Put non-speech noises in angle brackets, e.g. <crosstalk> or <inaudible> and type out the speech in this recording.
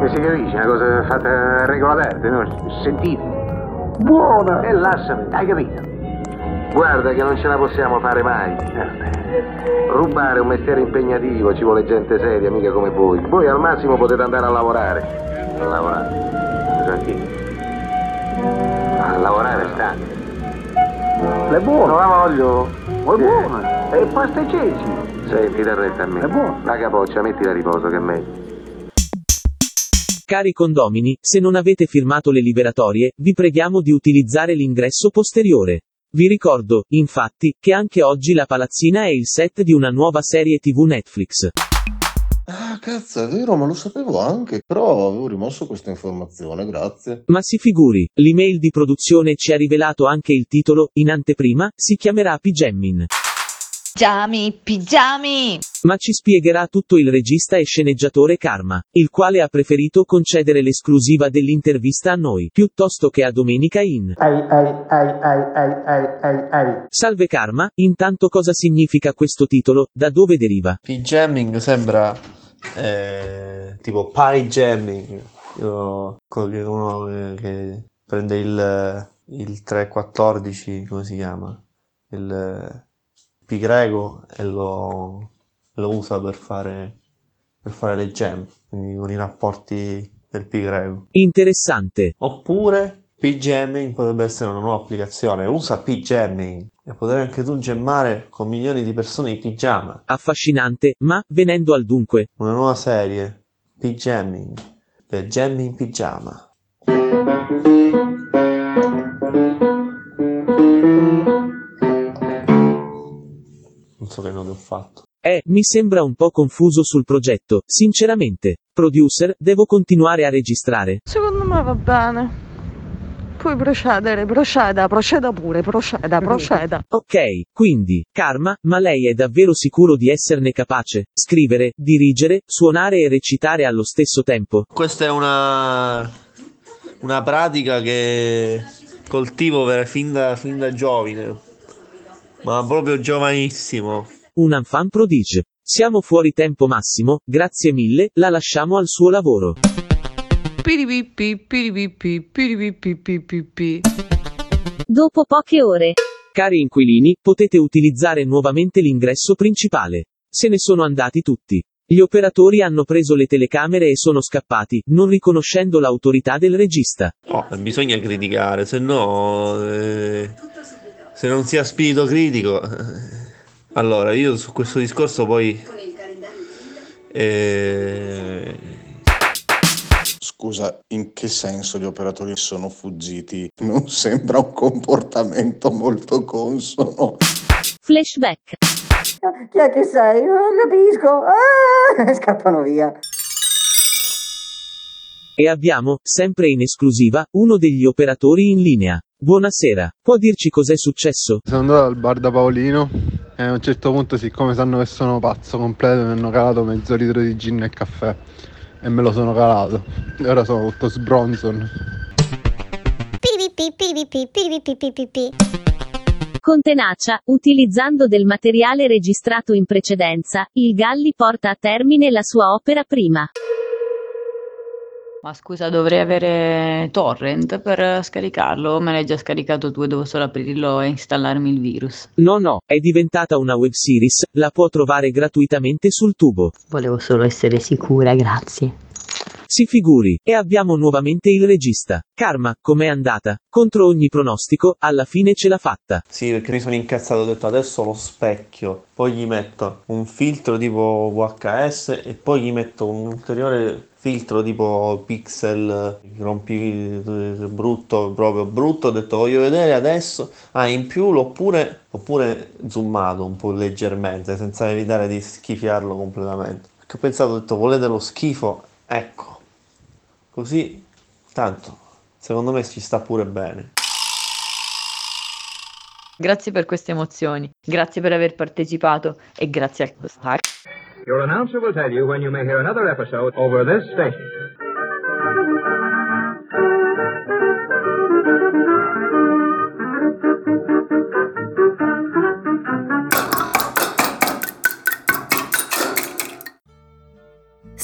E si capisce, una cosa fatta a regola aperte, no? Sentite. Buona! E lasciami, hai capito? Guarda che non ce la possiamo fare mai. Rubare è un mestiere impegnativo, ci vuole gente seria, mica come voi. Voi al massimo potete andare a lavorare. A lavorare? Senti. A lavorare sta. È buono, la voglio. È buona. E pasta e ceci. Senti, da retta a me. È buono. La capoccia, mettila a riposo che è meglio. Cari condomini, se non avete firmato le liberatorie, vi preghiamo di utilizzare l'ingresso posteriore. Vi ricordo, infatti, che anche oggi la palazzina è il set di una nuova serie TV Netflix. Ah, cazzo, è vero, ma lo sapevo anche, però avevo rimosso questa informazione, grazie. Ma si figuri, l'email di produzione ci ha rivelato anche il titolo, in anteprima, si chiamerà Pigemmin. Pigiami, pigiami! Ma ci spiegherà tutto il regista e sceneggiatore Karma, il quale ha preferito concedere l'esclusiva dell'intervista a noi, piuttosto che a Domenica in. Ai ai ai ai ai ai ai ai. Salve Karma, intanto cosa significa questo titolo, da dove deriva? P-jamming sembra eh, tipo pie jamming, Io- quello che uno che prende il, il 314, come si chiama? Il pi greco e lo, lo usa per fare, per fare le jam, quindi con i rapporti del pi greco. Interessante. Oppure P-Jamming potrebbe essere una nuova applicazione. Usa P-Jamming e potrai anche tu gemmare con milioni di persone in pigiama. Affascinante, ma, venendo al dunque, Una nuova serie, P-Jamming, per Jammi in pigiama. So che nome ho fatto. eh, mi sembra un po' confuso sul progetto, sinceramente. Producer, devo continuare a registrare. Secondo me va bene. Puoi procedere, proceda, proceda pure, proceda, <laughs> proceda. Ok, quindi, Karma, ma lei è davvero sicuro di esserne capace? Scrivere, dirigere, suonare e recitare allo stesso tempo? Questa è una, una pratica che coltivo per- fin da, fin da giovane, ma proprio giovanissimo. Un enfant prodige. Siamo fuori tempo massimo, grazie mille, la lasciamo al suo lavoro. Piripippi, piripippi, piripippi. Dopo poche ore. Cari inquilini, potete utilizzare nuovamente l'ingresso principale. Se ne sono andati tutti. Gli operatori hanno preso le telecamere e sono scappati, non riconoscendo l'autorità del regista. Oh, bisogna criticare, se no, eh, se non si ha spirito critico. Allora, io su questo discorso poi... eh, Scusa, in che senso gli operatori sono fuggiti? Non sembra un comportamento molto consono. Flashback. Chi è che sei? Non capisco. Ah, scappano via. E abbiamo, sempre in esclusiva, uno degli operatori in linea. Buonasera, può dirci cos'è successo? Sono andato al bar da Paolino e a un certo punto, siccome sanno che sono pazzo completo, mi hanno calato mezzo litro di gin e caffè e me lo sono calato. E ora sono tutto sbronzon. Con tenacia, utilizzando del materiale registrato in precedenza, il Galli porta a termine la sua opera prima. Ma scusa, dovrei avere torrent per scaricarlo? Me l'hai già scaricato tu e devo solo aprirlo e installarmi il virus. No no, è diventata una web series, la può trovare gratuitamente sul tubo. Volevo solo essere sicura, grazie. Si figuri, e abbiamo nuovamente il regista. Karma, com'è andata? Contro ogni pronostico, alla fine ce l'ha fatta. Sì, perché mi sono incazzato, ho detto adesso lo specchio, poi gli metto un filtro tipo VHS e poi gli metto un ulteriore filtro tipo pixel, rompi brutto, proprio brutto, ho detto voglio vedere adesso, ah in più l'ho pure, zoomato un po' leggermente, senza evitare di schifiarlo completamente. Perché ho pensato, ho detto volete lo schifo? Ecco, così Tanto, secondo me ci sta pure bene. Grazie per queste emozioni, grazie per aver partecipato e grazie al. Your announcer will tell you when you may hear another episode over this station.